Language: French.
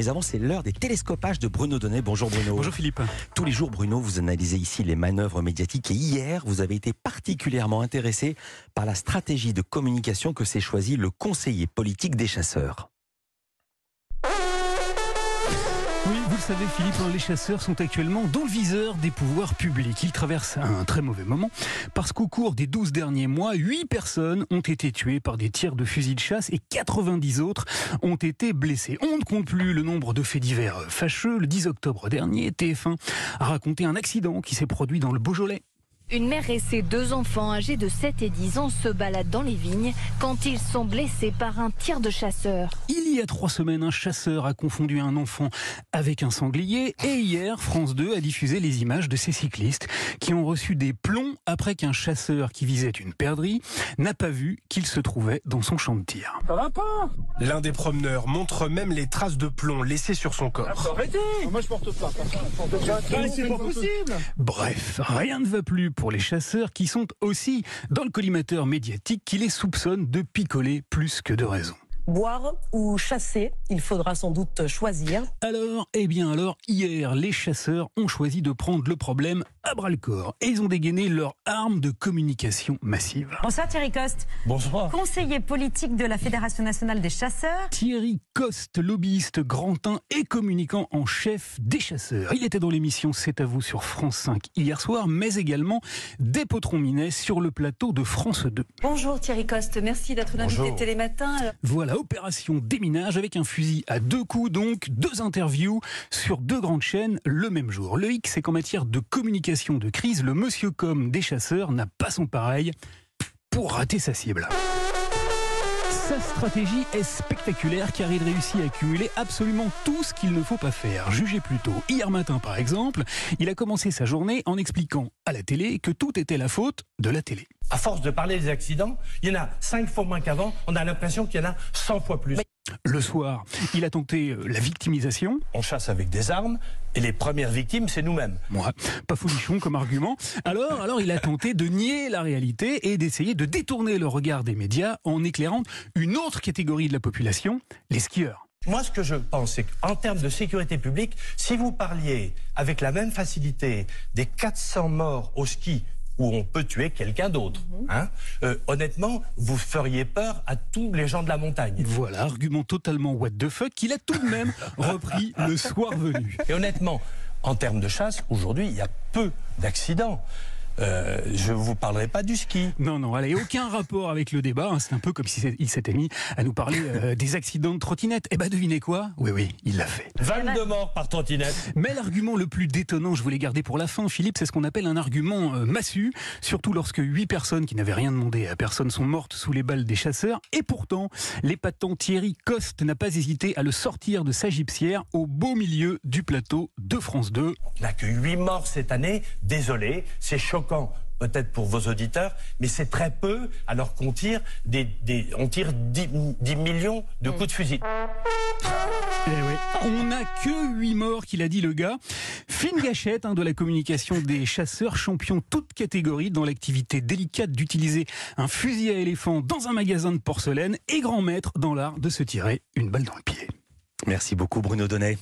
Mais avant, c'est l'heure des télescopages de Bruno Donnet. Bonjour Bruno. Bonjour Philippe. Tous les jours, Bruno, vous analysez ici les manœuvres médiatiques et hier, vous avez été particulièrement intéressé par la stratégie de communication que s'est choisi le conseiller politique des chasseurs. Le savez, Philippe, les chasseurs sont actuellement dans le viseur des pouvoirs publics. Ils traversent un très mauvais moment parce qu'au cours des 12 derniers mois, 8 personnes ont été tuées par des tirs de fusil de chasse et 90 autres ont été blessées. On ne compte plus le nombre de faits divers fâcheux. Le 10 octobre dernier, TF1 a raconté un accident qui s'est produit dans le Beaujolais. Une mère et ses deux enfants âgés de 7 et 10 ans se baladent dans les vignes quand ils sont blessés par un tir de chasseur. Il y a trois semaines, un chasseur a confondu un enfant avec un sanglier et hier, France 2 a diffusé les images de ces cyclistes qui ont reçu des plombs après qu'un chasseur qui visait une perdrix n'a pas vu qu'il se trouvait dans son champ de tir. Ça va pas? L'un des promeneurs montre même les traces de plomb laissées sur son corps. Arrêtez Moi je porte pas. C'est pas possible Bref, rien ne va plus pour les chasseurs qui sont aussi dans le collimateur médiatique qui les soupçonne de picoler plus que de raison boire ou chasser, il faudra sans doute choisir. Alors, eh bien alors, hier, les chasseurs ont choisi de prendre le problème à bras le corps et ils ont dégainé leur arme de communication massive. Bonsoir Thierry Coste. Bonsoir. Conseiller politique de la Fédération nationale des chasseurs. Thierry Coste, lobbyiste grantin et communicant en chef des chasseurs. Il était dans l'émission C'est à vous sur France 5 hier soir, mais également des potrons minets sur le plateau de France 2. Bonjour Thierry Coste, merci d'être l'invité Télématin. Voilà, opération déminage avec un fusil à deux coups, donc deux interviews sur deux grandes chaînes le même jour. Le X, c'est qu'en matière de communication de crise, le monsieur com des chasseurs n'a pas son pareil pour rater sa cible. Sa stratégie est spectaculaire car il réussit à accumuler absolument tout ce qu'il ne faut pas faire. Jugez plutôt. Hier matin, par exemple, il a commencé sa journée en expliquant à la télé que tout était la faute de la télé. À force de parler des accidents, il y en a 5 fois moins qu'avant. On a l'impression qu'il y en a 100 fois plus. Le soir, il a tenté euh, la victimisation. On chasse avec des armes et les premières victimes, c'est nous-mêmes. Moi, pas folichon comme argument. Alors, alors, il a tenté de nier la réalité et d'essayer de détourner le regard des médias en éclairant une autre catégorie de la population, les skieurs. Moi, ce que je pense, c'est qu'en termes de sécurité publique, si vous parliez avec la même facilité des 400 morts au ski où on peut tuer quelqu'un d'autre. Mhm. Hein. Euh, honnêtement, vous feriez peur à tous les gens de la montagne. Voilà, argument totalement what the fuck qu'il a tout de même repris le soir venu. Et honnêtement, en termes de chasse, aujourd'hui, il y a peu d'accidents. Euh, je ne vous parlerai pas du ski. Non, non, allez, aucun rapport avec le débat. Hein. C'est un peu comme s'il s'était mis à nous parler euh, des accidents de trottinette. Eh ben, devinez quoi? Oui, oui, il l'a fait. 22 morts par trottinette. Mais l'argument le plus détonnant, je voulais garder pour la fin, Philippe, c'est ce qu'on appelle un argument euh, massu, surtout lorsque huit personnes qui n'avaient rien demandé à personne sont mortes sous les balles des chasseurs. Et pourtant, l'épatant Thierry Coste n'a pas hésité à le sortir de sa gypsière au beau milieu du plateau de France 2. On n'a que 8 morts cette année. Désolé, c'est choquant peut-être pour vos auditeurs, mais c'est très peu alors qu'on tire, des, on tire 10, millions de coups de fusil. Eh on n'a que 8 morts, qu'il a dit le gars. Fine gâchette hein, de la communication des chasseurs, champions toute catégorie dans l'activité délicate d'utiliser un fusil à éléphant dans un magasin de porcelaine et grand maître dans l'art de se tirer une balle dans le pied. Merci beaucoup Bruno Donnet.